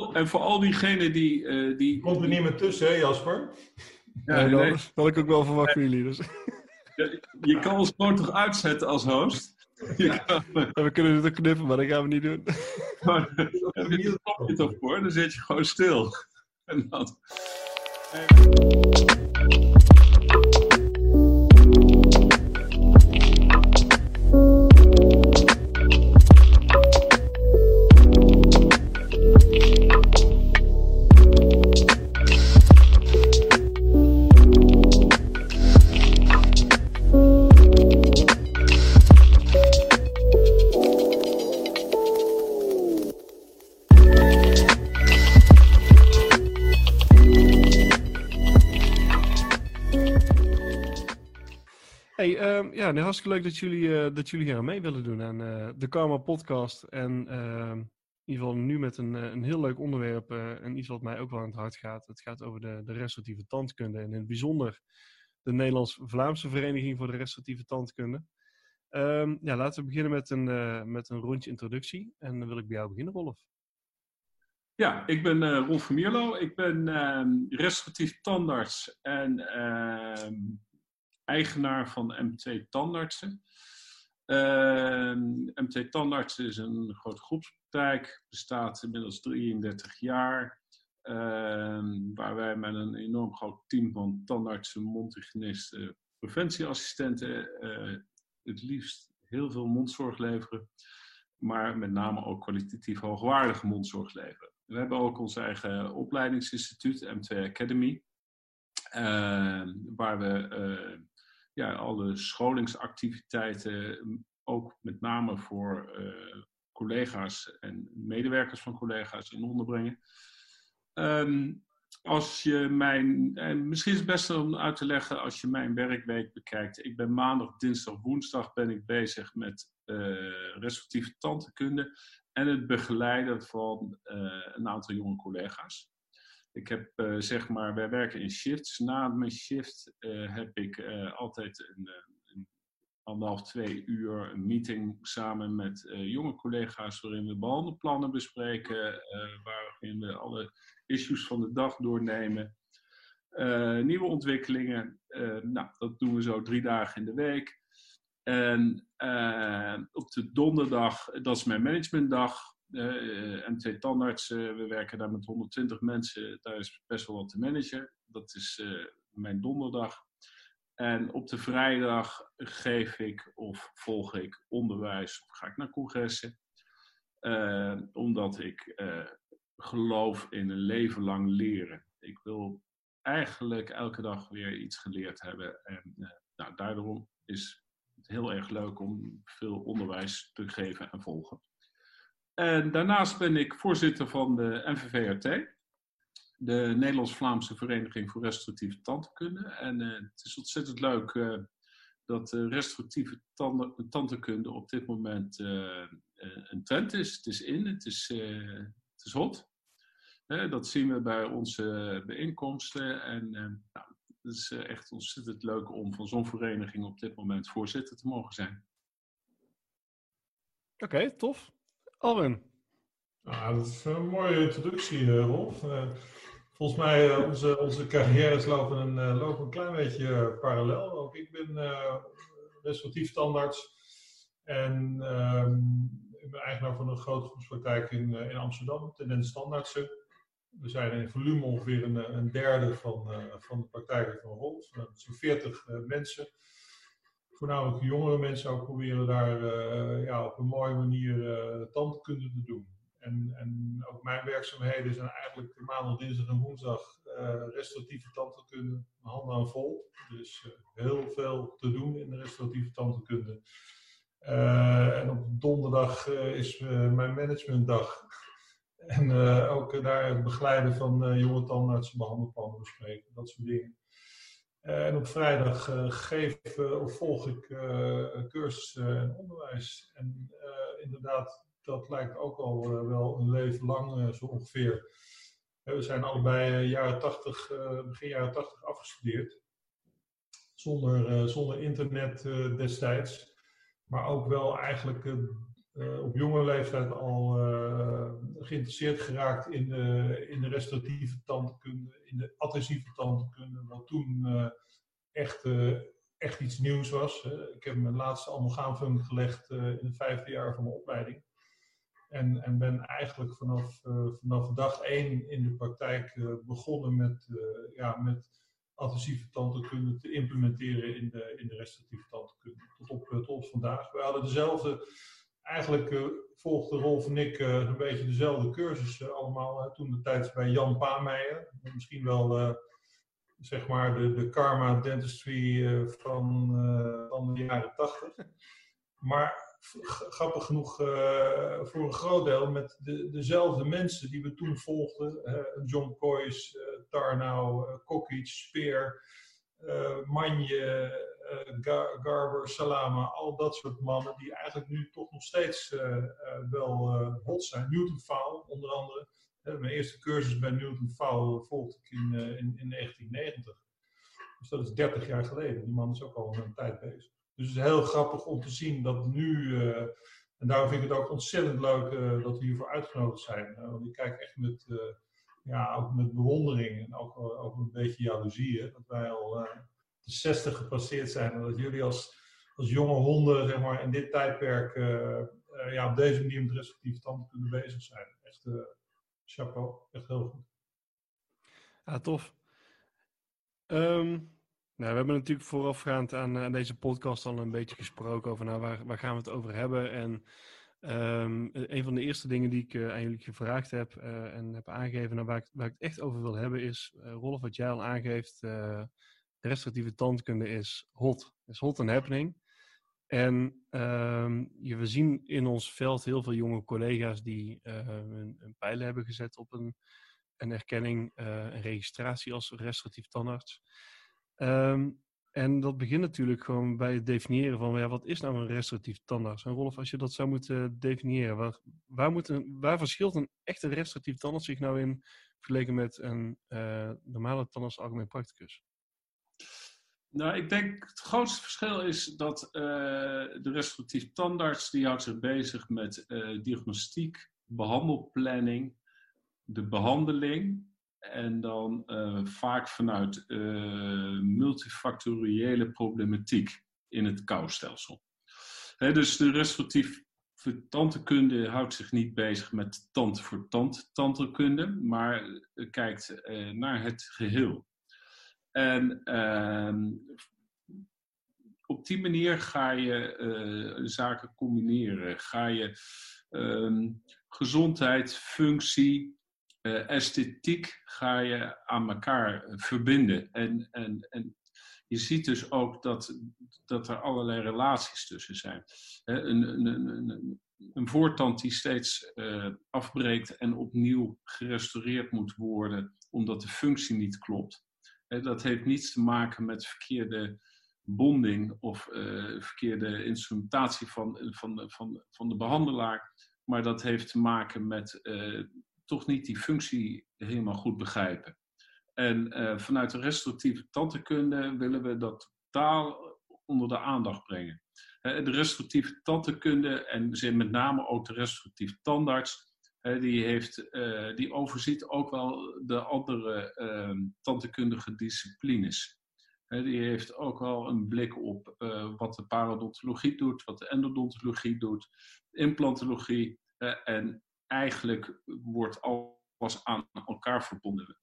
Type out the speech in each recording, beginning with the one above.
al, en voor al diegenen die... Uh, die Komt er niet meer tussen, hè Jasper? Ja, nee, nee. dat had ik ook wel verwacht van jullie. Dus. Je, je kan ons gewoon toch uitzetten als host? Ja. we kunnen het ook knippen, maar dat gaan we niet doen. heb je het knopje toch voor? Dan zit je gewoon stil. En dan... ja, nee, hartstikke leuk dat jullie, uh, dat jullie hier aan mee willen doen aan uh, de Karma Podcast. En uh, in ieder geval nu met een, een heel leuk onderwerp en iets wat mij ook wel aan het hart gaat. Het gaat over de, de restauratieve tandkunde en in het bijzonder de Nederlands-Vlaamse Vereniging voor de Restauratieve Tandkunde. Um, ja, laten we beginnen met een, met een rondje introductie. En dan wil ik bij jou beginnen, Rolf. Ja, ik ben uh, Rolf van Mierlo. Ik ben uh, restauratief tandarts en eigenaar van MT Tandartsen. Uh, MT Tandartsen is een grote groepspraktijk, bestaat inmiddels 33 jaar. Uh, waar wij met een enorm groot team van tandartsen, mondhygiënisten, preventieassistenten uh, het liefst heel veel mondzorg leveren. Maar met name ook kwalitatief hoogwaardige mondzorg leveren. We hebben ook ons eigen opleidingsinstituut, M2 Academy. Uh, waar we uh, ja, alle scholingsactiviteiten, ook met name voor uh, collega's en medewerkers van collega's in onderbrengen. Um, als je mijn, en misschien is het best om uit te leggen als je mijn werkweek bekijkt. Ik ben maandag, dinsdag, woensdag ben ik bezig met uh, respectieve tandheelkunde en het begeleiden van uh, een aantal jonge collega's. Ik heb uh, zeg maar, wij werken in shifts. Na mijn shift uh, heb ik uh, altijd een, een, anderhalf, twee uur een meeting samen met jonge collega's waarin we behandelplannen bespreken, waarin we alle issues van de dag doornemen. nieuwe ontwikkelingen, nou, dat doen we zo drie dagen in de week. En op de donderdag, dat is mijn managementdag, uh, MT Tandartsen, we werken daar met 120 mensen. Daar is best wel wat te managen. Dat is uh, mijn donderdag. En op de vrijdag geef ik of volg ik onderwijs of ga ik naar congressen. Omdat ik geloof in een leven lang leren. Ik wil eigenlijk elke dag weer iets geleerd hebben. En nou, daarom is het heel erg leuk om veel onderwijs te geven en volgen. En daarnaast ben ik voorzitter van de NVVRT, de Nederlands-Vlaamse Vereniging voor Restauratieve Tandheelkunde. En uh, het is ontzettend leuk uh, dat uh, restauratieve tandheelkunde op dit moment een trend is. Het is in, het is, het is hot. dat zien we bij onze bijeenkomsten. En nou, het is echt ontzettend leuk om van zo'n vereniging op dit moment voorzitter te mogen zijn. Oké, tof. Alwin. Ah, dat is een mooie introductie, eh, Rolf. Uh, volgens mij, uh, onze, onze carrières lopen een, uh, lopen een klein beetje parallel. Ook ik ben restauratief tandarts. En ehm, ik ben eigenaar van een grote groepspraktijk in, in Amsterdam, Tendens Standaardsen. We zijn in volume ongeveer een, een derde van, van de praktijken van Rolf. Zijn 40 mensen voornamelijk jongere mensen ook proberen daar uh, ja, op een mooie manier uh, tandkunde te doen. En, en ook mijn werkzaamheden zijn eigenlijk maandag, dinsdag en woensdag uh, restauratieve tandheelkunde, handen aan vol. Dus heel veel te doen in de restauratieve tandheelkunde. en op donderdag is mijn managementdag. En ook daar het begeleiden van jonge tandartsen, behandelplannen bespreken, dat soort dingen. Eh, en op vrijdag uh, geef of volg ik uh, cursussen en onderwijs. En inderdaad, dat lijkt ook al wel een leven lang zo ongeveer. we zijn allebei jaren 80, begin jaren 80 afgestudeerd. Zonder, zonder internet destijds. Maar ook wel eigenlijk op jonge leeftijd al geïnteresseerd geraakt in de, in de restauratieve tandkunde, in de adhesieve tandkunde, wat toen echt, echt iets nieuws was. Ik heb mijn laatste amalgaamfunk gelegd in het vijfde jaar van mijn opleiding. En, en ben eigenlijk vanaf, vanaf dag één in de praktijk begonnen met, ja, met adhesieve tandheelkunde te implementeren in de, in de restauratieve tandheelkunde. Tot op, tot op vandaag. We hadden dezelfde, eigenlijk uh, volgde Rolf en ik uh, een beetje dezelfde cursus uh, allemaal. toen de tijd bij Jan Paameijer. Misschien wel zeg maar de, de karma dentistry van, van de jaren tachtig. Maar grappig genoeg voor een groot deel met de, dezelfde mensen die we toen volgden. John uh, Tarnau, Kokic, Speer, Manje, Garber, Salama. Al dat soort mannen die eigenlijk nu toch nog steeds wel hot zijn. Newton Fowle onder andere. mijn eerste cursus bij Newton Fowle volgde ik in, in, in 1990. Dus dat is 30 jaar geleden. Die man is ook al een tijd bezig. Dus het is heel grappig om te zien dat nu, en daarom vind ik het ook ontzettend leuk dat we hiervoor uitgenodigd zijn. Uh, want ik kijk echt met, ja, ook met bewondering en ook, ook een beetje jaloezie. Dat wij al de 60 gepasseerd zijn en dat jullie als, als jonge honden zeg maar, in dit tijdperk ja, op deze manier met restrictieve tanden kunnen bezig zijn. Echt chapeau, echt heel goed. Ja, tof. Um, nou, we hebben natuurlijk voorafgaand aan, deze podcast al een beetje gesproken over nou, waar, waar gaan we het over hebben. En um, een van de eerste dingen die ik aan jullie gevraagd heb en heb aangegeven, nou, waar, ik, waar ik het echt over wil hebben, is, uh, Rolf, wat jij al aangeeft, restrictieve tandkunde is hot. is hot and happening. En um, je, we zien in ons veld heel veel jonge collega's die hun, hun pijlen hebben gezet op een, een erkenning, een registratie als restrictief tandarts. Um, en dat begint natuurlijk gewoon bij het definiëren van ja, wat is nou een restauratief tandarts? En Rolf, als je dat zou moeten definiëren, waar, moet een, waar verschilt een echte restauratief tandarts zich nou in vergeleken met een uh, normale tandarts algemeen practicus? Nou, ik denk het grootste verschil is dat uh, de restauratief tandarts die houdt zich bezig met uh, diagnostiek, behandelplanning, de behandeling en dan uh, vaak vanuit multifactoriële problematiek in het koustelsel. Dus de restauratieve tandheelkunde houdt zich niet bezig met tand voor tand tandheelkunde, maar kijkt naar het geheel. En ehm, op die manier ga je zaken combineren. Ga je ehm, gezondheid, functie, uh, esthetiek ga je aan elkaar verbinden. En, en, en je ziet dus ook dat, dat er allerlei relaties tussen zijn. een, een, een, een, voortand die steeds uh, afbreekt en opnieuw gerestaureerd moet worden omdat de functie niet klopt. Dat heeft niets te maken met verkeerde bonding of uh, verkeerde instrumentatie van, van, van, van de behandelaar. Maar dat heeft te maken met toch niet die functie helemaal goed begrijpen. En vanuit de restauratieve tandheelkunde willen we dat totaal onder de aandacht brengen. De restauratieve tandheelkunde en met name ook de restauratieve tandarts, die, heeft, die overziet ook wel de andere ehm, tandheelkundige disciplines. die heeft ook wel een blik op wat de parodontologie doet, wat de endodontologie doet, implantologie en eigenlijk wordt alles aan elkaar verbonden.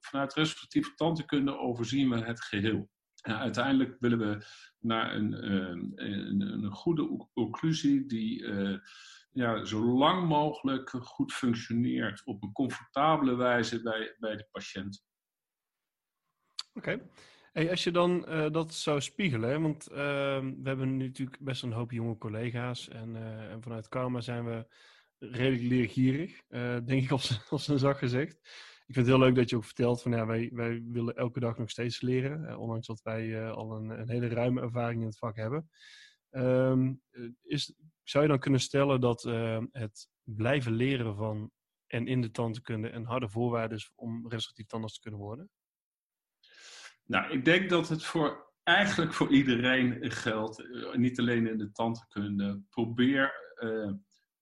vanuit restauratieve tandheelkunde overzien we het geheel. En uiteindelijk willen we naar een, ehm, een, een goede occlusie die uh, ja, zo lang mogelijk goed functioneert op een comfortabele wijze bij, bij de patiënt. Oké. Hey, als je dan uh, dat zou spiegelen, want uh, we hebben nu natuurlijk best een hoop jonge collega's en, uh, en vanuit Karma zijn we redelijk leergierig, uh, denk ik op zijn zacht gezegd. Ik vind het heel leuk dat je ook vertelt van ja, wij, wij willen elke dag nog steeds leren, ondanks dat wij al een, een, hele ruime ervaring in het vak hebben. Um, is, zou je dan kunnen stellen dat het blijven leren van en in de tandheelkunde een harde voorwaarde is om restrictief tandarts te kunnen worden? Nou, ik denk dat het voor eigenlijk voor iedereen geldt, niet alleen in de tandheelkunde. Probeer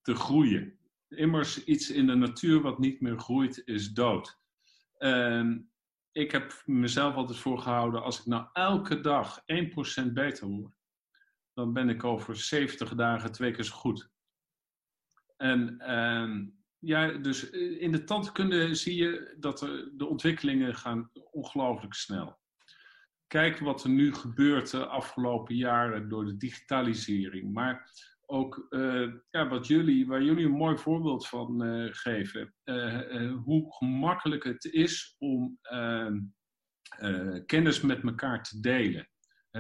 te groeien. Immers, iets in de natuur wat niet meer groeit, is dood. Ehm, ik heb mezelf altijd voorgehouden, als ik nou elke dag 1% beter word, dan ben ik over 70 dagen twee keer zo goed. En ehm, ja, dus eh, in de tandkunde zie je dat de, ontwikkelingen gaan ongelooflijk snel. Kijk wat er nu gebeurt de afgelopen jaren door de digitalisering. Maar ook uh, ja, wat jullie, waar jullie een mooi voorbeeld van uh, geven. Hoe gemakkelijk het is om ehm, kennis met elkaar te delen.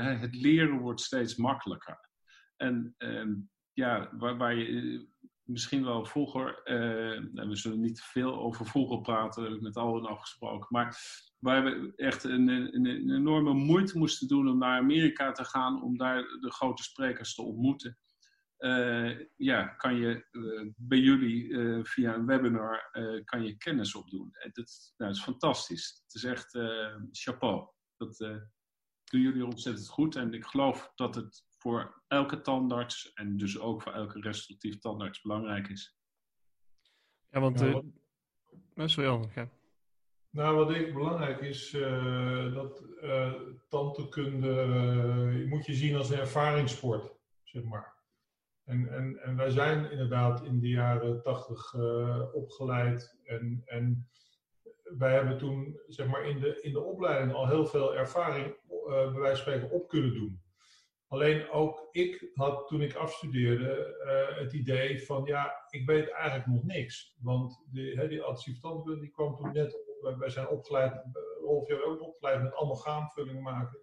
Het leren wordt steeds makkelijker. En ehm, ja, waar, waar, je misschien wel vroeger, we zullen niet veel over vroeger praten, heb ik met Alwin afgesproken, maar waar we echt een, een, enorme moeite moesten doen om naar Amerika te gaan, om daar de grote sprekers te ontmoeten. Uh, ja, kan je bij jullie via een webinar kan je kennis opdoen. Dat, nou, dat is fantastisch. Het is echt chapeau. Dat doen jullie ontzettend goed. En ik geloof dat het voor elke tandarts en dus ook voor elke restauratief tandarts belangrijk is. Ja, want... Ja, wat... sorry, Jan. Ja. Nou, wat ik belangrijk is, dat tandheelkunde moet je zien als een ervaringssport, zeg maar. En, en, en wij zijn inderdaad in de jaren tachtig uh, opgeleid. En, en wij hebben toen zeg maar, in, de, in de opleiding al heel veel ervaring, uh, bij wijze van spreken, op kunnen doen. Alleen ook ik had toen ik afstudeerde uh, het idee van ja, ik weet eigenlijk nog niks. Want die, hè, die die kwam toen net op. Wij zijn opgeleid, Rolf, jij ook opgeleid met allemaal gaanvullingen maken.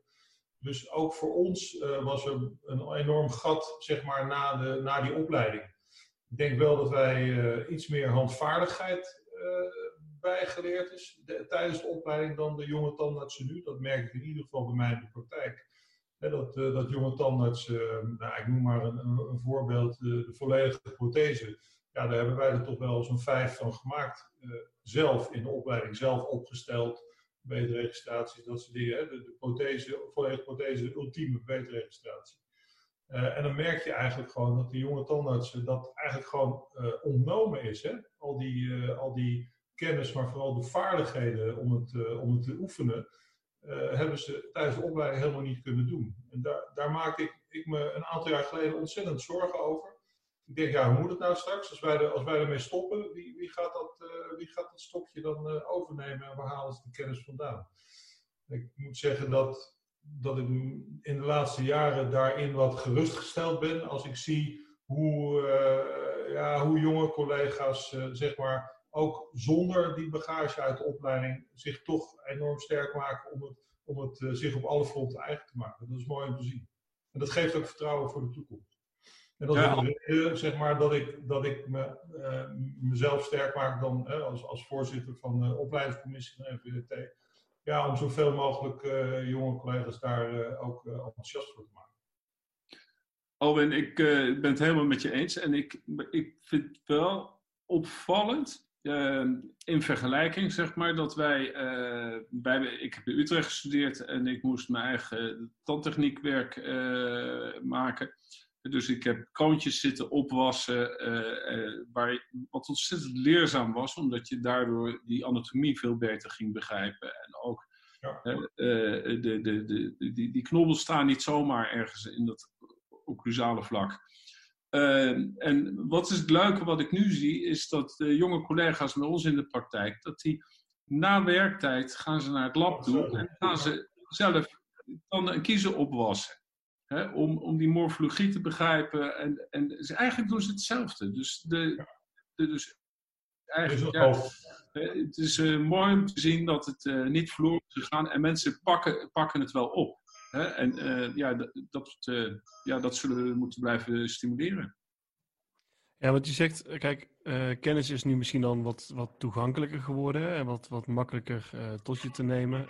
Dus ook voor ons was er een enorm gat zeg maar, na, de, na die opleiding. Ik denk wel dat wij iets meer handvaardigheid bijgeleerd is de, tijdens de opleiding dan de jonge tandartsen nu. Dat merk ik in ieder geval bij mij in de praktijk. Dat, dat jonge tandartsen, nou, ik noem maar een, voorbeeld, de, de, volledige prothese. Ja, daar hebben wij er toch wel zo'n vijf van gemaakt. zelf in de opleiding, zelf opgesteld beterregistraties, dat soort dingen. De, de prothese, volledige prothese, de ultieme beterregistratie. Uh, en dan merk je eigenlijk gewoon dat de jonge tandartsen dat eigenlijk gewoon ontnomen is. Hè? Al, die, al die kennis, maar vooral de vaardigheden om het, om het te oefenen, hebben ze tijdens de opleiding helemaal niet kunnen doen. En daar, daar maakte ik, ik me een aantal jaar geleden ontzettend zorgen over. Ik denk, ja, hoe moet het nou straks? Als wij, als wij ermee stoppen, wie, wie, gaat dat, uh, wie gaat dat stokje dan overnemen en waar halen ze de kennis vandaan? Ik moet zeggen dat, dat ik in de laatste jaren daarin wat gerustgesteld ben. Als ik zie hoe, ja, hoe jonge collega's, zeg maar, ook zonder die bagage uit de opleiding, zich toch enorm sterk maken om het, om het zich op alle fronten eigen te maken. Dat is mooi om te zien. En dat geeft ook vertrouwen voor de toekomst. En dat ja. is reden, zeg maar, dat ik, dat ik me, uh, mezelf sterk maak dan uh, als, als voorzitter van de opleidingscommissie van NVDT. Ja, om zoveel mogelijk jonge collega's daar ook enthousiast voor te maken. Alwin, ik ben het helemaal met je eens. En ik, ik vind het wel opvallend in vergelijking, zeg maar, dat wij, bij, ik heb in Utrecht gestudeerd en ik moest mijn eigen tandtechniekwerk maken. Dus ik heb kroontjes zitten opwassen, uh, waar, wat ontzettend leerzaam was, omdat je daardoor die anatomie veel beter ging begrijpen. En ook ja. de, de, de, die, die knobbels staan niet zomaar ergens in dat occlusale vlak. En wat is het leuke wat ik nu zie, is dat jonge collega's bij ons in de praktijk, dat die na werktijd gaan ze naar het lab doen en gaan ze zelf dan kiezen opwassen om, om die morfologie te begrijpen. En, en dus eigenlijk doen ze hetzelfde. Dus, de, de dus eigenlijk, ja, het is uh, mooi om te zien dat het uh, niet verloren is gegaan en mensen pakken, pakken het wel op. En uh, ja, dat, ja, dat zullen we moeten blijven stimuleren. Ja, want je zegt, kijk, kennis is nu misschien dan wat, wat toegankelijker geworden en wat, wat makkelijker tot je te nemen.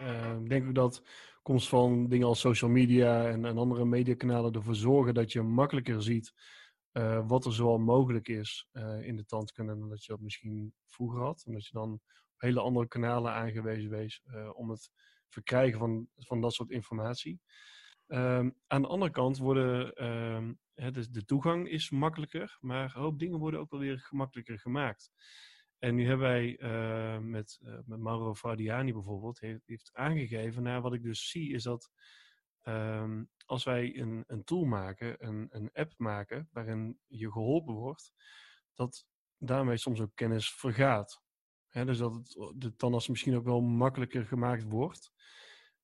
ik denk ook dat komst van dingen als social media en, en andere mediakanalen ervoor zorgen dat je makkelijker ziet uh, wat er zoal mogelijk is uh, in de tandkunde dan dat je dat misschien vroeger had. Omdat je dan op hele andere kanalen aangewezen wees uh, om het verkrijgen van, van dat soort informatie. Ehm, aan de andere kant worden, ehm, dus de toegang is makkelijker, maar een hoop dingen worden ook wel weer gemakkelijker gemaakt. En nu hebben wij uh, met, uh, met Mauro Fardiani bijvoorbeeld, heeft, heeft, aangegeven, nou wat ik dus zie is dat um, als wij een, een tool maken, een, een app maken, waarin je geholpen wordt, dat daarmee soms ook kennis vergaat. Dus dat het de tandarts misschien ook wel makkelijker gemaakt wordt.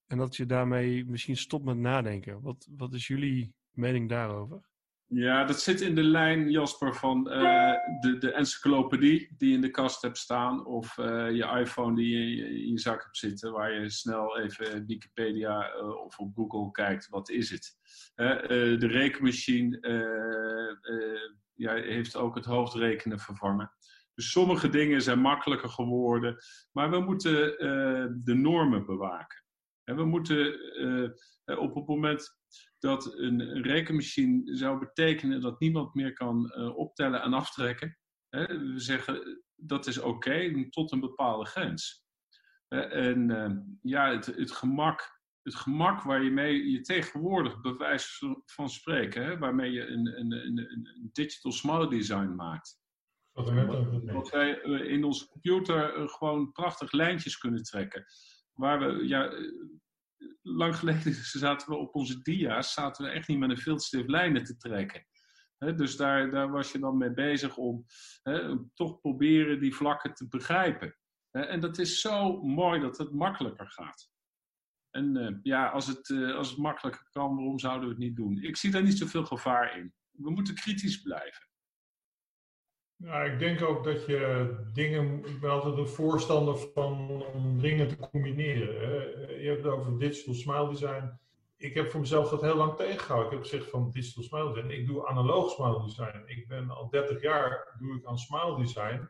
En dat je daarmee misschien stopt met nadenken. Wat, wat is jullie mening daarover? Ja, dat zit in de lijn, Jasper, van uh, de, de encyclopedie die je in de kast hebt staan. Of uh, je iPhone die je in je zak hebt zitten, waar je snel even Wikipedia of op Google kijkt, wat is het? de rekenmachine ja, heeft ook het hoofdrekenen vervangen. Dus sommige dingen zijn makkelijker geworden, maar we moeten de normen bewaken. En we moeten op het moment dat een, rekenmachine zou betekenen dat niemand meer kan uh, optellen en aftrekken. Hè? We zeggen dat is oké tot een bepaalde grens. en ja, het, het, gemak, het gemak waar je mee je tegenwoordig bewijs van spreken, hè? waarmee je een, een, een, een digital smile design maakt. Dat wij uh, in onze computer gewoon prachtig lijntjes kunnen trekken. Waar we, ja, lang geleden zaten we op onze dia's, zaten we echt niet met een viltstift lijnen te trekken. dus daar, daar was je dan mee bezig om, toch proberen die vlakken te begrijpen. en dat is zo mooi dat het makkelijker gaat. En ja, als het, als het makkelijker kan, waarom zouden we het niet doen? Ik zie daar niet zoveel gevaar in. We moeten kritisch blijven. Ja, ik denk ook dat je dingen. Ik ben altijd een voorstander van dingen te combineren. Hè. Je hebt het over digital smile design. Ik heb voor mezelf dat heel lang tegengehouden. Ik heb gezegd van digital smile design. Ik doe analoog smile design. Ik ben al 30 jaar doe ik aan smile design.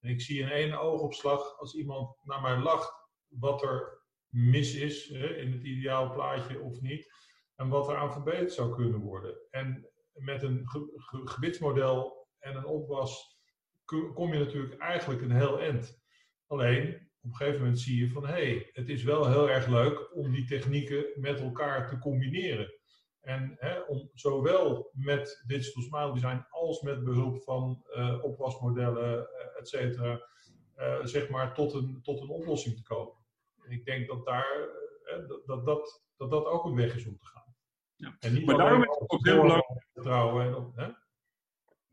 En ik zie in één oogopslag als iemand naar mij lacht wat er mis is hè, in het ideaal plaatje of niet. En wat er aan verbeterd zou kunnen worden. En met een ge gebitsmodel en een opwas kom je natuurlijk eigenlijk een heel eind. Alleen op een gegeven moment zie je van hé, hey, het is wel heel erg leuk om die technieken met elkaar te combineren. En hè, om zowel met digital smile design als met behulp van uh, opwasmodellen, uh, et cetera, uh, zeg maar tot een, tot een oplossing te komen. En ik denk dat daar dat, dat, dat, dat, dat ook een weg is om te gaan. Ja. En niet maar daarom is het ook heel belangrijk. Vertrouwen en, hè?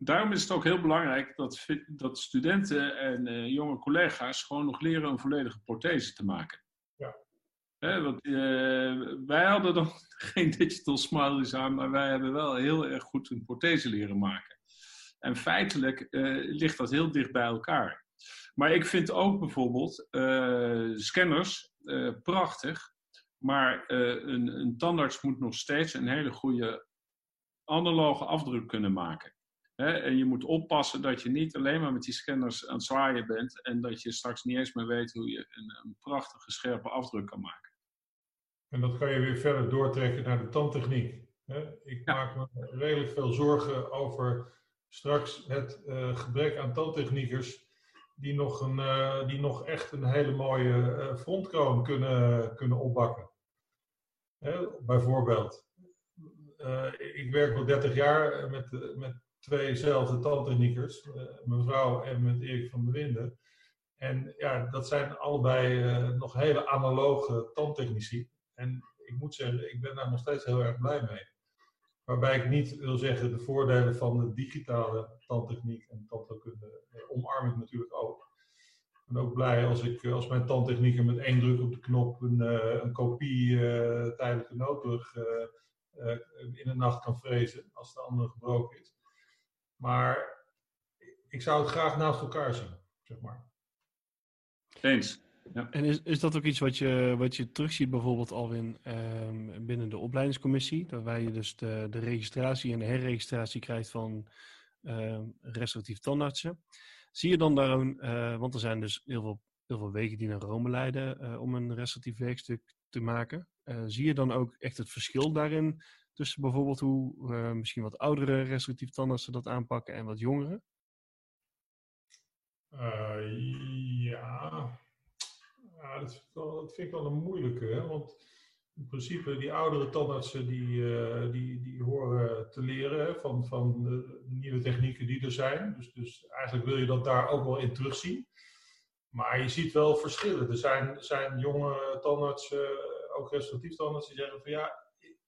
Daarom is het ook heel belangrijk dat, dat studenten en uh, jonge collega's gewoon nog leren een volledige prothese te maken. Ja. Hè, want uh, wij hadden dan geen digital smileys aan, maar wij hebben wel heel erg goed een prothese leren maken. En feitelijk uh, ligt dat heel dicht bij elkaar. Maar ik vind ook bijvoorbeeld scanners prachtig, maar een, een tandarts moet nog steeds een hele goede analoge afdruk kunnen maken. En je moet oppassen dat je niet alleen maar met die scanners aan het zwaaien bent en dat je straks niet eens meer weet hoe je een, een prachtige scherpe afdruk kan maken. En dat kan je weer verder doortrekken naar de tandtechniek. Ik maak me redelijk veel zorgen over straks het uh, gebrek aan tandtechniekers die nog, een, uh, die nog echt een hele mooie uh, frontkroon kunnen, kunnen opbakken. bijvoorbeeld. ik werk al 30 jaar met, met tweezelfde tandtechniekers, uh, mevrouw en met Erik van der Winden. En ja, dat zijn allebei uh, nog hele analoge tandtechnici. En ik moet zeggen, ik ben daar nog steeds heel erg blij mee. Waarbij ik niet wil zeggen, de voordelen van de digitale tandtechniek en tandheelkunde uh, omarm ik natuurlijk ook. Ik ben ook blij als, ik, als mijn tandtechnieker met één druk op de knop een, een kopie tijdelijke noodbrug in de nacht kan frezen als de andere gebroken is. Maar ik zou het graag naast elkaar zien, zeg maar. Eens. Ja. En is, is dat ook iets wat je, wat je terugziet bijvoorbeeld al in, um, binnen de opleidingscommissie? Waarbij je dus de, de registratie en de herregistratie krijgt van um, restauratief tandartsen. Zie je dan daar een, uh, want er zijn dus heel veel, heel veel wegen die naar Rome leiden uh, om een restauratief werkstuk te maken. Uh, zie je dan ook echt het verschil daarin tussen bijvoorbeeld hoe uh, misschien wat oudere restrictief tandartsen dat aanpakken en wat jongeren? Uh, ja, ja dat, dat, vind ik wel, een moeilijke. Hè? Want in principe die oudere tandartsen die, eh, die, die horen te leren van, van de nieuwe technieken die er zijn. Dus, dus eigenlijk wil je dat daar ook wel in terugzien. Maar je ziet wel verschillen. Er zijn, zijn jonge tandartsen, ook restauratief tandartsen, die zeggen van ja,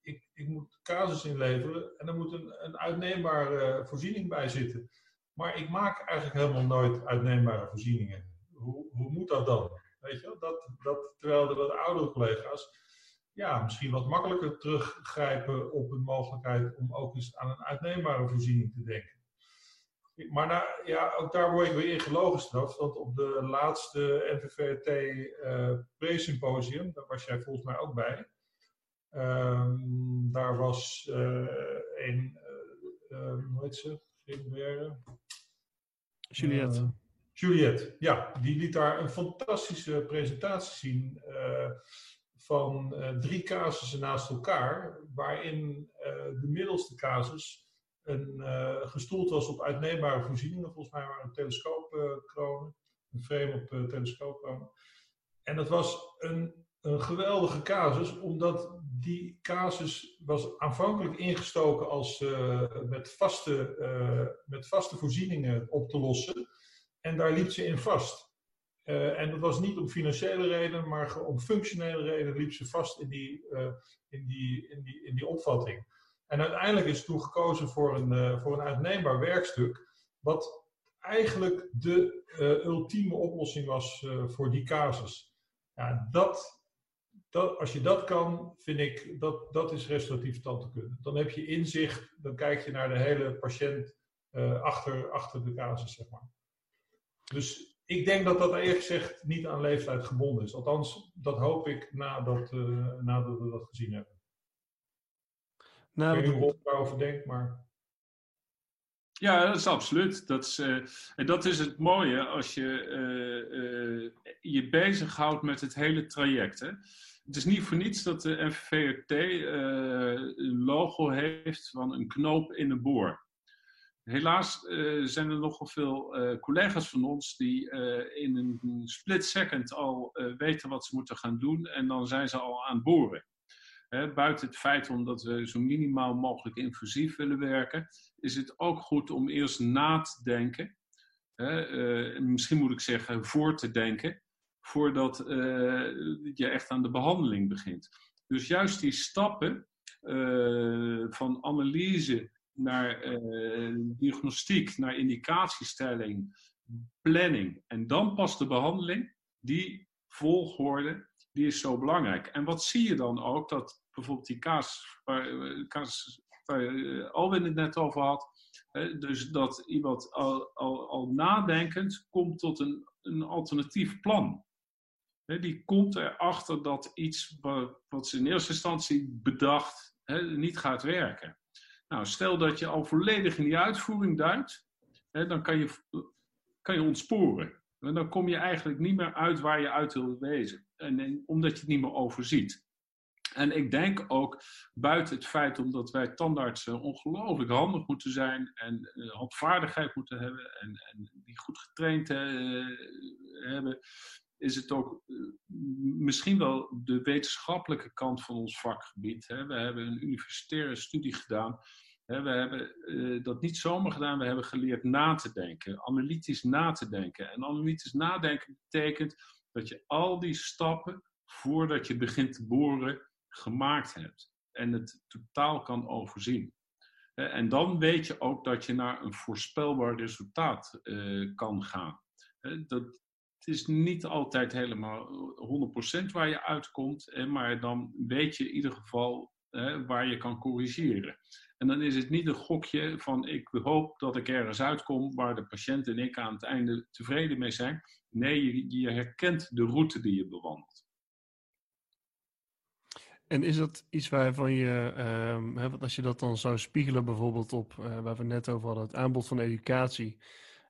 ik, ik moet casus inleveren en er moet een, een uitneembare voorziening bij zitten. Maar ik maak eigenlijk helemaal nooit uitneembare voorzieningen. Hoe, hoe moet dat dan? Weet je, dat, dat, terwijl de wat oudere collega's ja, misschien wat makkelijker teruggrijpen op een mogelijkheid om ook eens aan een uitneembare voorziening te denken. Maar nou, ja, ook daar word ik weer in gelogen gestraft, want op de laatste NVVT uh, eh, pre-symposium, daar was jij volgens mij ook bij, uh, daar was uh, een, uh, hoe heet ze? Juliette. Juliette, ja, die liet daar een fantastische presentatie zien van uh, drie casussen naast elkaar, waarin uh, de middelste casus een, uh, gestoeld was op uitneembare voorzieningen. Volgens mij waren het telescoopkronen, een frame op telescoopkronen. En dat was een, een geweldige casus, omdat die casus was aanvankelijk ingestoken als met, vaste, met vaste voorzieningen op te lossen. En daar liep ze in vast. Uh, en dat was niet om financiële redenen, maar om functionele redenen liep ze vast in die, in die, in die, in die opvatting. En uiteindelijk is toen gekozen voor een, voor een uitneembaar werkstuk, wat eigenlijk de ultieme oplossing was voor die casus. Ja, dat, dat, als je dat kan, vind ik, dat, dat is restauratief tandheelkunde. Dan heb je inzicht, dan kijk je naar de hele patiënt achter, achter de casus, zeg maar. Dus ik denk dat dat eerlijk gezegd niet aan leeftijd gebonden is. Althans, dat hoop ik nadat, uh, nadat we dat gezien hebben. Nou, ik weet niet hoe ik daarover denk, maar... Ja, dat is absoluut. Dat is, uh, en dat is het mooie als je uh, je bezighoudt met het hele traject. Hè? Het is niet voor niets dat de NVVRT een logo heeft van een knoop in een boor. Helaas uh, zijn er nogal veel uh, collega's van ons die in een split second al weten wat ze moeten gaan doen en dan zijn ze al aan het boren. Buiten het feit omdat we zo minimaal mogelijk invasief willen werken, is het ook goed om eerst na te denken. Misschien moet ik zeggen voor te denken, voordat je echt aan de behandeling begint. Dus juist die stappen van analyse naar uh, diagnostiek, naar indicatiestelling, planning en dan pas de behandeling, die volgorde, die is zo belangrijk. En wat zie je dan ook? Dat bijvoorbeeld die kaas waar, eh, kaas, waar Alwin het net over had, dus dat iemand al, al, al nadenkend komt tot een, een alternatief plan. Die komt erachter dat iets wat, ze in eerste instantie bedacht niet gaat werken. Nou, stel dat je al volledig in die uitvoering duikt, dan kan je, kan je ontsporen. En dan kom je eigenlijk niet meer uit waar je uit wil wezen. En, omdat je het niet meer overziet. En ik denk ook, buiten het feit omdat wij tandartsen ongelooflijk handig moeten zijn en handvaardigheid moeten hebben en, en die goed getraind uh, hebben, is het ook uh, misschien wel de wetenschappelijke kant van ons vakgebied. Hè. We hebben een universitaire studie gedaan. Hè. We hebben uh, dat niet zomaar gedaan, we hebben geleerd na te denken, analytisch na te denken. En analytisch nadenken betekent dat je al die stappen voordat je begint te boren gemaakt hebt. En het totaal kan overzien. En dan weet je ook dat je naar een voorspelbaar resultaat uh, kan gaan. Dat, het is niet altijd helemaal 100% waar je uitkomt, maar dan weet je in ieder geval waar je kan corrigeren. En dan is het niet een gokje van ik hoop dat ik ergens uitkom waar de patiënt en ik aan het einde tevreden mee zijn. Nee, je, herkent de route die je bewandelt. En is dat iets waarvan je, uh, als je dat dan zou spiegelen bijvoorbeeld op, uh, waar we net over hadden, het aanbod van educatie.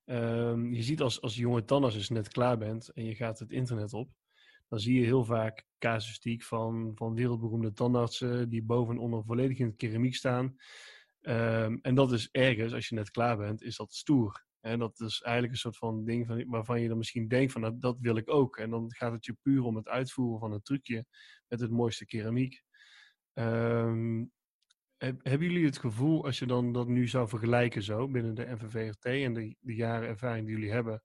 Um, je ziet als, als jonge tandarts je net klaar bent en je gaat het internet op, dan zie je heel vaak casuïstiek van, van wereldberoemde tandartsen die boven en onder volledig in keramiek staan. Um, en dat is ergens, als je net klaar bent, is dat stoer. En dat is eigenlijk een soort van ding van, waarvan je dan misschien denkt van dat, dat wil ik ook. En dan gaat het je puur om het uitvoeren van een trucje met het mooiste keramiek. Um, hebben jullie het gevoel, als je dan dat nu zou vergelijken zo binnen de NVVRT en de, de jaren ervaring die jullie hebben,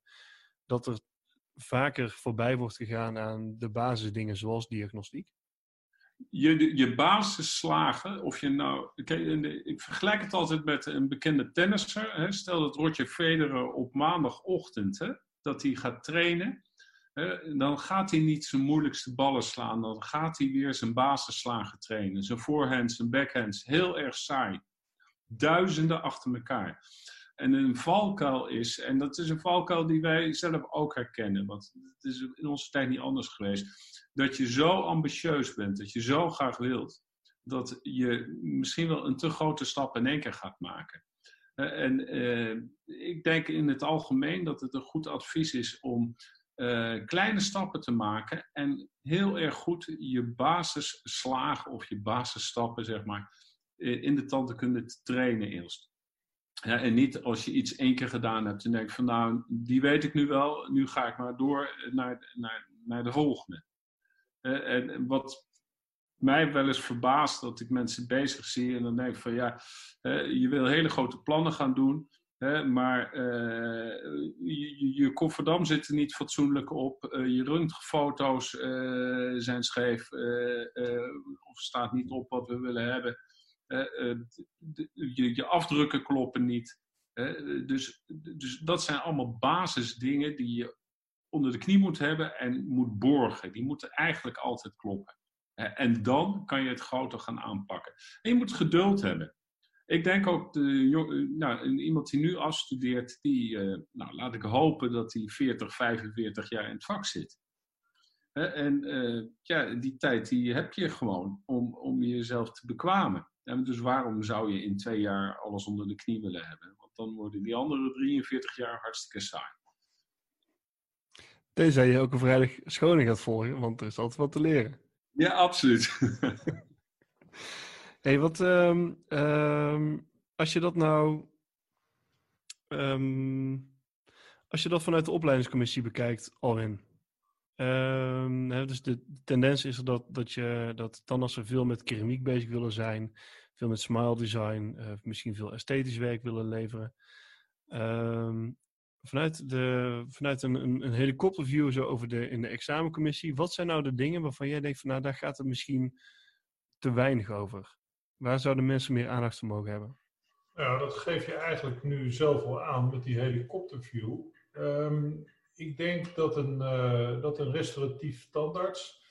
dat er vaker voorbij wordt gegaan aan de basisdingen zoals diagnostiek? Je, je basisslagen, of je nou. Ik vergelijk het altijd met een bekende tennisser. Hè. Stel dat Roger Federer op maandagochtend hè, dat hij gaat trainen dan gaat hij niet zijn moeilijkste ballen slaan. Dan gaat hij weer zijn basisslagen trainen. Zijn voorhands, zijn backhands. Heel erg saai. Duizenden achter elkaar. En een valkuil is, en dat is een valkuil die wij zelf ook herkennen, want het is in onze tijd niet anders geweest, dat je zo ambitieus bent, dat je zo graag wilt, dat je misschien wel een te grote stap in één keer gaat maken. En eh, ik denk in het algemeen dat het een goed advies is om uh, kleine stappen te maken en heel erg goed je basisslagen of je basisstappen, zeg maar, in de tandheelkunde te trainen eerst. Ja, en niet als je iets één keer gedaan hebt en denkt van nou, die weet ik nu wel, nu ga ik maar door naar, naar, naar de volgende. Uh, en wat mij wel eens verbaast dat ik mensen bezig zie en dan denk ik van ja, uh, je wil hele grote plannen gaan doen, maar uh, je, je kofferdam zit er niet fatsoenlijk op. Uh, je röntgenfoto's uh, zijn scheef. of staat niet op wat we willen hebben. je, je, afdrukken kloppen niet. dus, dus dat zijn allemaal basisdingen die je onder de knie moet hebben en moet borgen. Die moeten eigenlijk altijd kloppen. en dan kan je het groter gaan aanpakken. En je moet geduld hebben. Ik denk ook, de, nou, iemand die nu afstudeert, die, uh, nou, laat ik hopen dat hij 40, 45 jaar in het vak zit. en uh, ja, die tijd die heb je gewoon om, om jezelf te bekwamen. En dus waarom zou je in twee jaar alles onder de knie willen hebben? Want dan worden die andere 43 jaar hartstikke saai. Tenzij je ook een vrijdag scholing gaat volgen, want er is altijd wat te leren. Ja, absoluut. hey, wat, um, um, als je dat nou, um, als je dat vanuit de opleidingscommissie bekijkt, Alwin. Hè, dus de tendens is dat, dat, je, dat tandartsen veel met keramiek bezig willen zijn, veel met smile design, uh, misschien veel esthetisch werk willen leveren. vanuit de, vanuit een, een, een helikopterview zo over de, in de examencommissie, wat zijn nou de dingen waarvan jij denkt van nou daar gaat het misschien te weinig over? Waar zouden mensen meer aandacht voor mogen hebben? Ja, dat geef je eigenlijk nu zelf al aan met die helikopterview. Um, ik denk dat een, uh, dat een restauratief standaards,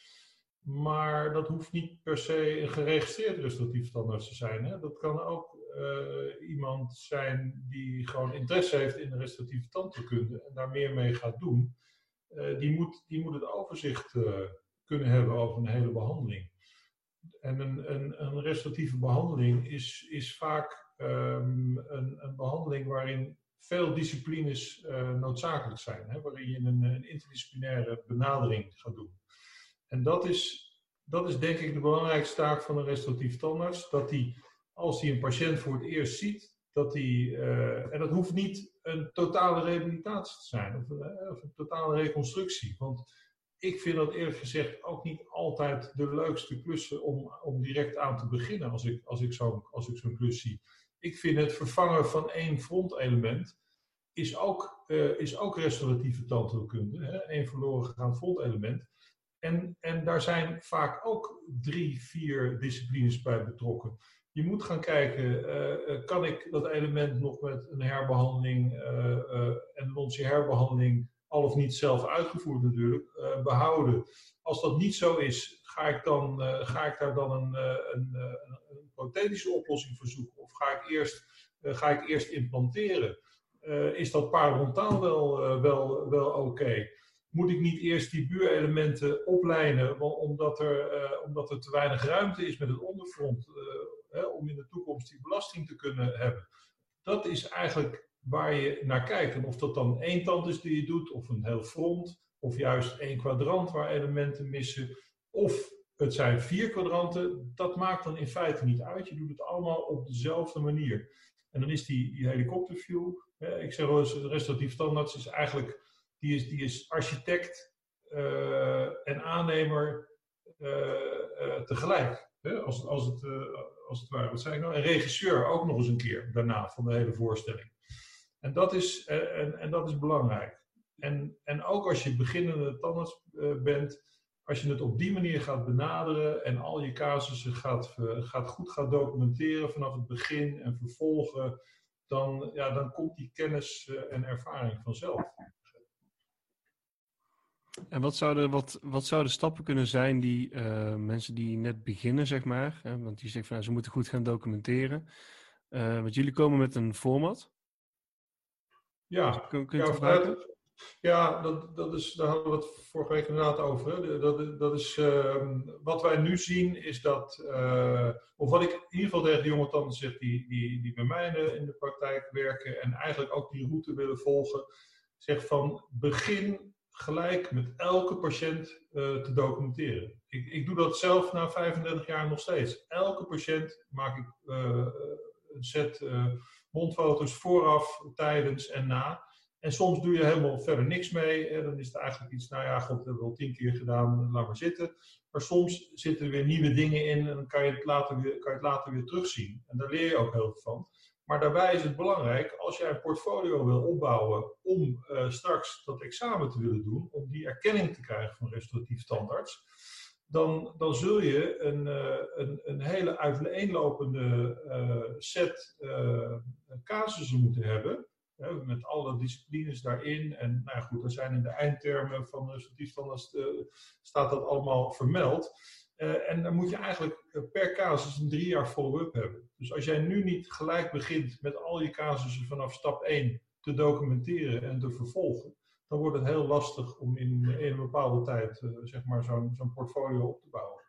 maar dat hoeft niet per se een geregistreerd restauratief standaard te zijn. Hè? Dat kan ook uh, iemand zijn die gewoon interesse heeft in de restauratieve tandheelkunde en daar meer mee gaat doen. Uh, die, moet, die moet het overzicht kunnen hebben over een hele behandeling. En een, een, een behandeling is, is vaak um, een, een, behandeling waarin veel disciplines uh, noodzakelijk zijn, hè, waarin je een, een, interdisciplinaire benadering gaat doen. En dat is, dat is denk ik de belangrijkste taak van een restauratief tandarts, dat hij, als hij een patiënt voor het eerst ziet, dat hij, uh, en dat hoeft niet een totale rehabilitatie te zijn, of, uh, of een totale reconstructie, want ik vind dat eerlijk gezegd ook niet altijd de leukste klussen om, om direct aan te beginnen als ik, als ik zo'n zo klus zie. Ik vind het vervangen van één frontelement is ook, uh, is ook restauratieve tandheelkunde. Één verloren gegaan frontelement. En, en daar zijn vaak ook drie, vier disciplines bij betrokken. Je moet gaan kijken, uh, kan ik dat element nog met een herbehandeling uh, en een herbehandeling al of niet zelf uitgevoerd natuurlijk, uh, behouden. Als dat niet zo is, ga ik, dan, uh, ga ik daar dan een, uh, een, een, prothetische oplossing voor zoeken? Of ga ik eerst, ga ik eerst implanteren? is dat parodontaal wel, wel, wel oké? Moet ik niet eerst die buurelementen oplijnen, omdat er, omdat er te weinig ruimte is met het onderfront, om in de toekomst die belasting te kunnen hebben? Dat is eigenlijk waar je naar kijkt. En of dat dan één tand is die je doet, of een heel front, of juist één kwadrant waar elementen missen, of het zijn vier kwadranten, dat maakt dan in feite niet uit. Je doet het allemaal op dezelfde manier. En dan is die, helikopterview, hè, ik zeg wel eens, de restauratief standaard is eigenlijk, die is, die is architect en aannemer tegelijk. Hè, als, als, het, als het ware, wat zei ik nou? En regisseur ook nog eens een keer daarna van de hele voorstelling. En dat is, en, en dat is belangrijk. En, en ook als je beginnende tandarts bent, als je het op die manier gaat benaderen en al je casussen gaat, gaat goed gaat documenteren vanaf het begin en vervolgen, dan, ja, dan komt die kennis eh, en ervaring vanzelf. En wat zouden, wat, wat zouden stappen kunnen zijn die mensen die net beginnen, zeg maar, hè, want die zeggen van nou, ze moeten goed gaan documenteren. Uh, want jullie komen met een format. Ja, kun, kun je ja, ja, dat, dat is, daar hadden we het vorige week inderdaad over. Dat, dat is, uh, wat wij nu zien is dat, uh, of wat ik in ieder geval tegen de jonge tanden zeg die, die, die bij mij in de, in de praktijk werken en eigenlijk ook die route willen volgen, zeg van begin gelijk met elke patiënt uh, te documenteren. Ik, ik doe dat zelf na 35 jaar nog steeds. Elke patiënt maak ik uh, een set mondfoto's vooraf, tijdens en na. En soms doe je helemaal verder niks mee. Dan is het eigenlijk iets, nou ja, god, dat hebben we al tien keer gedaan, laat maar zitten. Maar soms zitten er weer nieuwe dingen in en dan kan je het later weer, kan je het later weer terugzien. En daar leer je ook heel veel van. Maar daarbij is het belangrijk, als jij een portfolio wil opbouwen om uh, straks dat examen te willen doen, om die erkenning te krijgen van restauratief standaards, dan, dan zul je een, uh, een, een hele uiteenlopende uh, set casussen moeten hebben met alle disciplines daarin. En nou goed, er zijn in de eindtermen van de restauratief uh, staat dat allemaal vermeld. Uh, en dan moet je eigenlijk eh, per casus een drie jaar follow-up hebben. Dus als jij nu niet gelijk begint met al je casussen vanaf stap 1 te documenteren en te vervolgen, dan wordt het heel lastig om in, een bepaalde tijd uh, zeg maar zo'n zo'n portfolio op te bouwen.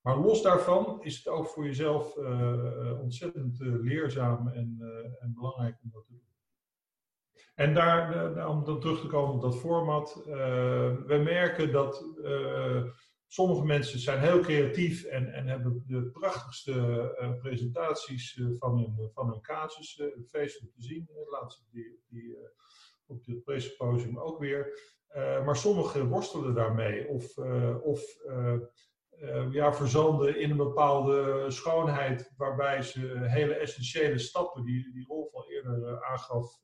Maar los daarvan is het ook voor jezelf ontzettend leerzaam en, en belangrijk om dat te doen. En daar, om dan terug te komen op dat format, we merken dat sommige mensen zijn heel creatief en, en hebben de prachtigste presentaties van, hun, van hun casus, feestelijk te zien. Laatst die, die, op dit presymposium ook weer. maar sommigen worstelen daarmee of, of ja, verzanden in een bepaalde schoonheid waarbij ze hele essentiële stappen, die, die Rolf al eerder aangaf,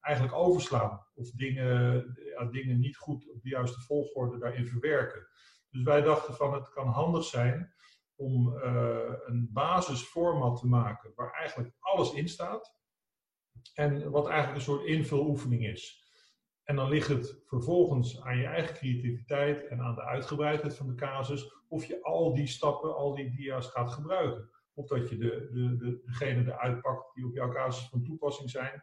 eigenlijk overslaan. Of dingen, ja, dingen niet goed op de juiste volgorde daarin verwerken. Dus wij dachten van het kan handig zijn om een basisformat te maken waar eigenlijk alles in staat. En wat eigenlijk een soort invuloefening is. En dan ligt het vervolgens aan je eigen creativiteit en aan de uitgebreidheid van de casus of je al die stappen, al die dia's gaat gebruiken. Of dat je de, de, de, degene eruit pakt die op jouw casus van toepassing zijn.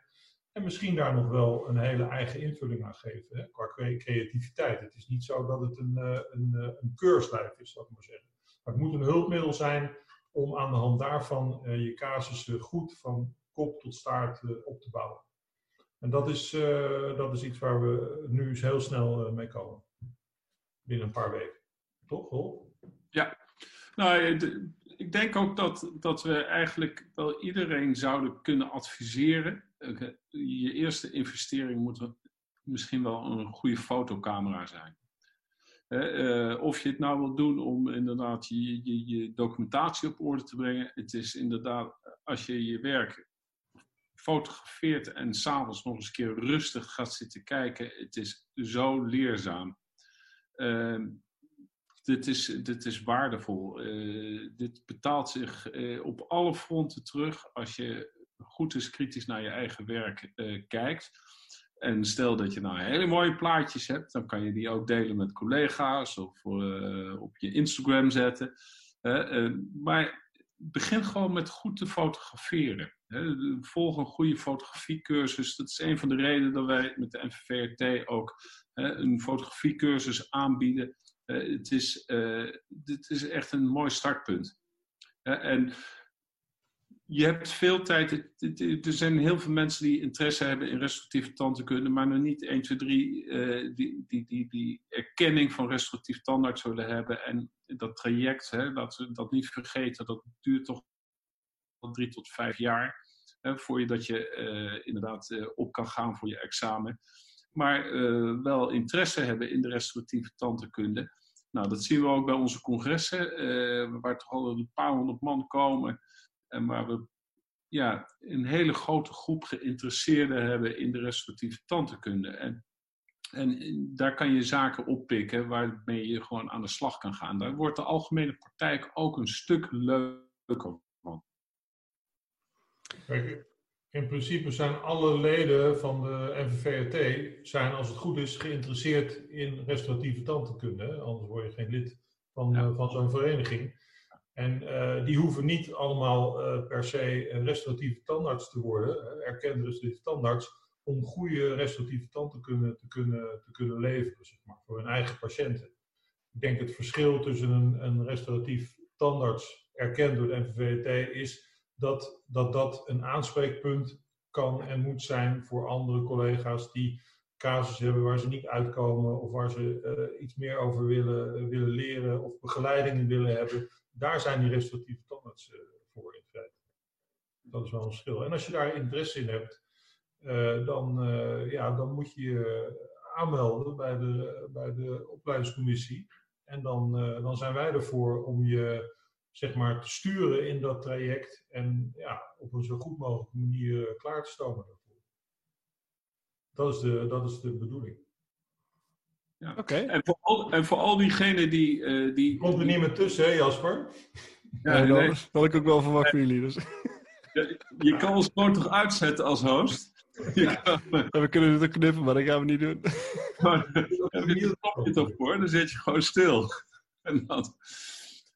En misschien daar nog wel een hele eigen invulling aan geven, hè, qua creativiteit. Het is niet zo dat het een, uh, een, uh, een keurslijf is, zal ik maar zeggen. Maar het moet een hulpmiddel zijn om aan de hand daarvan uh, je casussen goed van kop tot staart op te bouwen. En dat is, dat is iets waar we nu eens heel snel mee komen. Binnen een paar weken. Toch? Ja. Nou, ik denk ook dat, dat we eigenlijk wel iedereen zouden kunnen adviseren je eerste investering moet misschien wel een goede fotocamera zijn. Of je het nou wilt doen om inderdaad je, je, je, documentatie op orde te brengen. Het is inderdaad, als je je werk fotografeert en s'avonds nog eens een keer rustig gaat zitten kijken, het is zo leerzaam. Uh, dit, is, dit is waardevol. Uh, dit betaalt zich op alle fronten terug als je goed eens kritisch naar je eigen werk uh, kijkt. En stel dat je nou hele mooie plaatjes hebt, dan kan je die ook delen met collega's of op je Instagram zetten. Uh, maar begin gewoon met goed te fotograferen. Volg een goede fotografiecursus. Dat is een van de redenen dat wij met de NVVRT ook een fotografiecursus aanbieden. het, is, dit is echt een mooi startpunt. en je hebt veel tijd. Er zijn heel veel mensen die interesse hebben in restauratieve tandheelkunde, maar nog niet 1, 2, 3 uh, die, die, die, die erkenning van restauratief tandarts zullen hebben. En dat traject, hè, dat we dat niet vergeten, dat duurt toch drie tot vijf jaar. Hè, voor je eh, inderdaad eh, op kan gaan voor je examen. Maar eh, wel interesse hebben in de restauratieve tandheelkunde. Nou, dat zien we ook bij onze congressen, waar toch al een paar honderd man komen. En waar we ja, een hele grote groep geïnteresseerden hebben in de restauratieve tandheelkunde. En, en daar kan je zaken oppikken waarmee je gewoon aan de slag kan gaan. Daar wordt de algemene praktijk ook een stuk leuker van. Kijk, in principe zijn alle leden van de NVVRT, zijn als het goed is, geïnteresseerd in restauratieve tandheelkunde. Anders word je geen lid van, Ja. eh, van zo'n vereniging. En eh, die hoeven niet allemaal eh, per se een restauratieve tandarts te worden, erkende restauratieve tandarts, om goede restauratieve tandheelkunde te kunnen, te kunnen leveren, zeg maar, voor hun eigen patiënten. Ik denk het verschil tussen een, een restauratief tandarts, erkend door de NVVT, is dat, dat dat een aanspreekpunt kan en moet zijn voor andere collega's die casus hebben waar ze niet uitkomen of waar ze eh, iets meer over willen, willen leren of begeleiding willen hebben. Daar zijn die restauratieve tandarts eh, voor in feite. Dat is wel een verschil. En als je daar interesse in hebt, eh, dan, eh, ja, dan moet je je aanmelden bij de, bij de opleidingscommissie. En dan, dan zijn wij ervoor om je zeg maar, te sturen in dat traject en ja, op een zo goed mogelijke manier klaar te stomen daarvoor. Dat is de, dat is de bedoeling. Oké. En voor al, en voor al diegenen die... eh, die Komt er niet meer tussen, hè Jasper? Ja, Ja, nee, dat had ik ook wel verwacht van jullie. Dus. je kan ons gewoon toch uitzetten als host? Je kan Ja, we kunnen het ook knippen, maar dat gaan we niet doen. gewoon... Heb je een knopje toch voor? Dan zit je gewoon stil. En dan...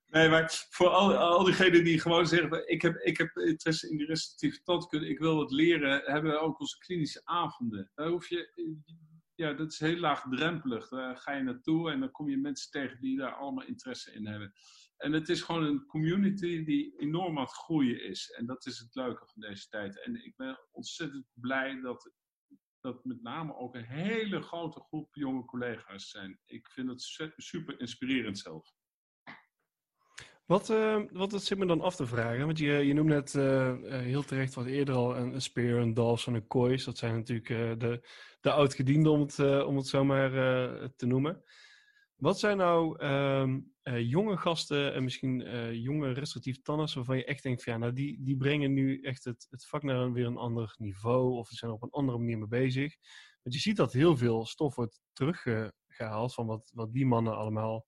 Nee, maar voor al, al diegenen die gewoon zeggen: ik heb, ik heb interesse in die restauratieve tandkunde, ik wil wat leren, hebben we ook onze klinische avonden. Daar hoef je, ja, dat is heel laagdrempelig. Daar ga je naartoe en dan kom je mensen tegen die daar allemaal interesse in hebben. En het is gewoon een community die enorm aan het groeien is. En dat is het leuke van deze tijd. En ik ben ontzettend blij dat, dat met name ook een hele grote groep jonge collega's zijn. Ik vind het su- super inspirerend zelf. Wat, eh, wat zit me dan af te vragen, want je, je noemde net eh, eh, heel terecht wat eerder al een, een Spear, een Dawson, een Kois. Dat zijn natuurlijk de, de oudgedienden om het, om het zo maar te noemen. Wat zijn nou ehm, eh, jonge gasten en misschien jonge restrictieve tandarts waarvan je echt denkt van ja, nou die, die brengen nu echt het, het vak naar weer een ander niveau of ze zijn op een andere manier mee bezig. Want je ziet dat heel veel stof wordt teruggehaald van wat, wat die mannen allemaal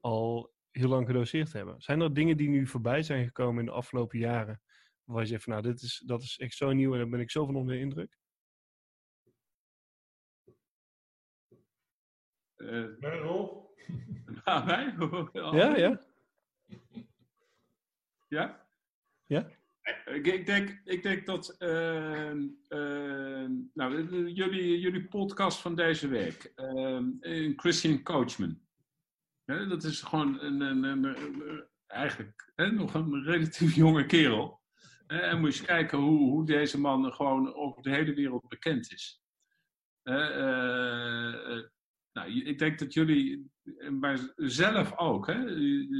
al heel lang gedoseerd hebben. Zijn er dingen die nu voorbij zijn gekomen in de afgelopen jaren? Waar je zegt van nou, dit is, dat is echt zo nieuw en daar ben ik zo van onder de indruk. Eh, Rolf? aan mij? Ja, ja. Ja? Ja? Ik, ik, denk, ik denk dat ehm, ehm, nou, jullie, jullie podcast van deze week, ehm, een Christian Coachman. Dat is gewoon een, een, eigenlijk nog een relatief jonge kerel. En moet je kijken hoe, hoe deze man gewoon over de hele wereld bekend is. Eh, eh, nou, ik denk dat jullie, maar zelf ook,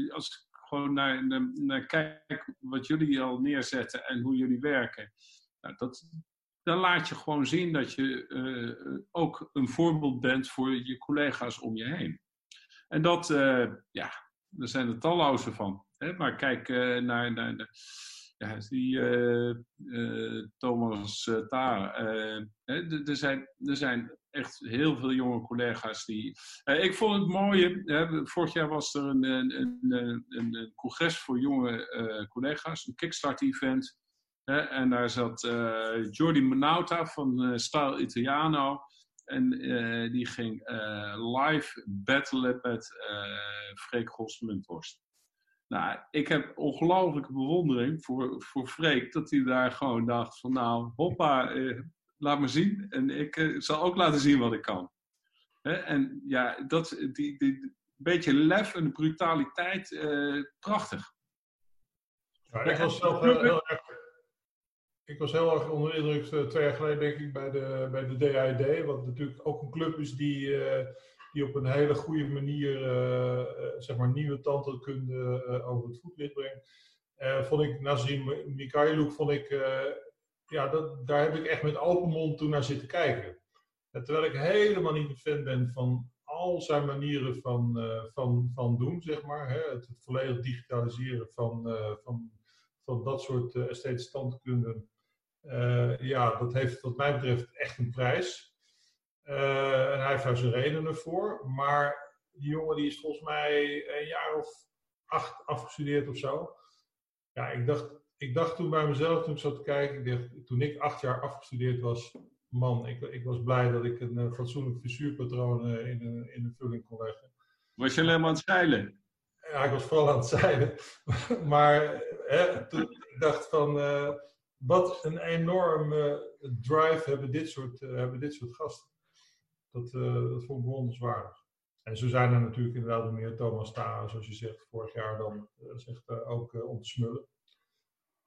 als ik gewoon naar, naar, naar kijk wat jullie al neerzetten en hoe jullie werken, nou, dat, dan laat je gewoon zien dat je eh, ook een voorbeeld bent voor je collega's om je heen. En dat, eh, ja, er zijn er talloze van. Hè? Maar kijk eh, naar, naar de, ja, die eh, eh, Thomas uh, Taar. er, zijn, er zijn echt heel veel jonge collega's die. Ik vond het mooie. Vorig jaar was er een, een, een, een, congres voor jonge collega's, een Kickstart-event. En daar zat Jordi Menauta van Style Italiano. En eh, die ging eh, live battlen met eh Freek Gosselmunthorst. Nou, ik heb ongelooflijke bewondering voor, voor Freek, dat hij daar gewoon dacht van nou, hoppa, eh, laat me zien. En ik zal ook laten zien wat ik kan. Hè? En ja, dat, die, die beetje lef en brutaliteit, eh, prachtig. Ja, ik was zelf heel, heel erg. Was heel erg onder de indruk eh, twee jaar geleden, denk ik, bij de, bij de DID. Wat natuurlijk ook een club is die, eh, die op een hele goede manier eh, zeg maar nieuwe tandheelkunde over het voetlicht brengt. Vond ik Nazim Mikhailuk vond ik, ja, dat, daar heb ik echt met open mond toen naar zitten kijken. En terwijl ik helemaal niet een fan ben van al zijn manieren van, van, van doen, zeg maar. Hè? Het, volledig digitaliseren van, van, van dat soort uh, esthetische standkunden. Ja, dat heeft wat mij betreft echt een prijs. en hij heeft daar zijn redenen voor. Maar die jongen die is volgens mij een jaar of acht afgestudeerd of zo. Ja, ik dacht, ik dacht toen bij mezelf, toen ik zat te kijken, ik dacht, toen ik acht jaar afgestudeerd was, man, ik, ik was blij dat ik een uh, fatsoenlijk fissuurpatroon uh, in, een, in een vulling kon leggen. Was je alleen maar aan het zeilen? Ja, ik was vooral aan het zeilen. maar hè, toen, ik dacht van, uh, wat een enorme drive hebben dit soort, hebben dit soort gasten. Dat, dat vond ik bewonderenswaardig. En zo zijn er natuurlijk inderdaad meer Thomas Tara, zoals je zegt, vorig jaar dan zegt ook om te smullen.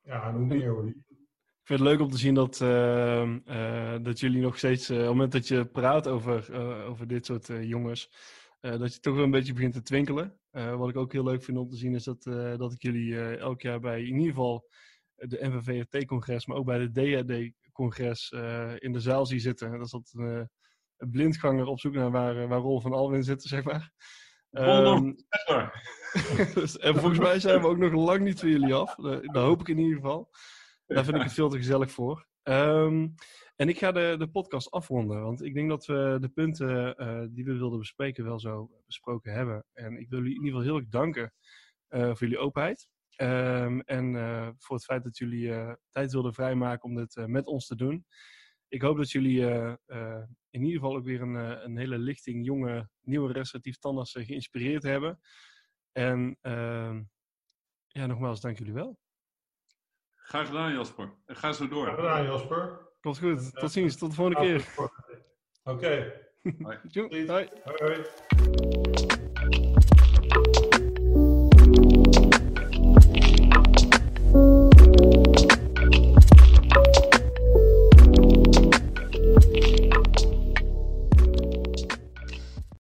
Ja, en hoe meer hoor. Ik vind het leuk om te zien dat, uh, dat jullie nog steeds, op het moment dat je praat over, over dit soort jongens, dat je toch wel een beetje begint te twinkelen. wat ik ook heel leuk vind om te zien is dat, dat ik jullie elk jaar bij in ieder geval de NVVRT-congres, maar ook bij de DHD-congres in de zaal zie zitten. Dat is dat een blindganger op zoek naar waar, waar Rol van Alwin zit, zeg maar. Um, en volgens mij zijn we ook nog lang niet van jullie af. Dat hoop ik in ieder geval. Daar vind ik het veel te gezellig voor. Um, en ik ga de, de podcast afronden, want ik denk dat we de punten uh, die we wilden bespreken wel zo besproken hebben. En ik wil jullie in ieder geval heel erg danken uh, voor jullie openheid. Um, en uh, voor het feit dat jullie tijd wilden vrijmaken om dit met ons te doen. Ik hoop dat jullie in ieder geval ook weer een, een hele lichting jonge, nieuwe restauratief tandartsen geïnspireerd hebben. En ehm, ja, nogmaals, dank jullie wel. Graag gedaan, Jasper. En ga zo door. Graag gedaan, Jasper. Komt goed. Tot ziens. Tot de volgende keer. Oké. Okay. Hoi. Hoi. Hoi.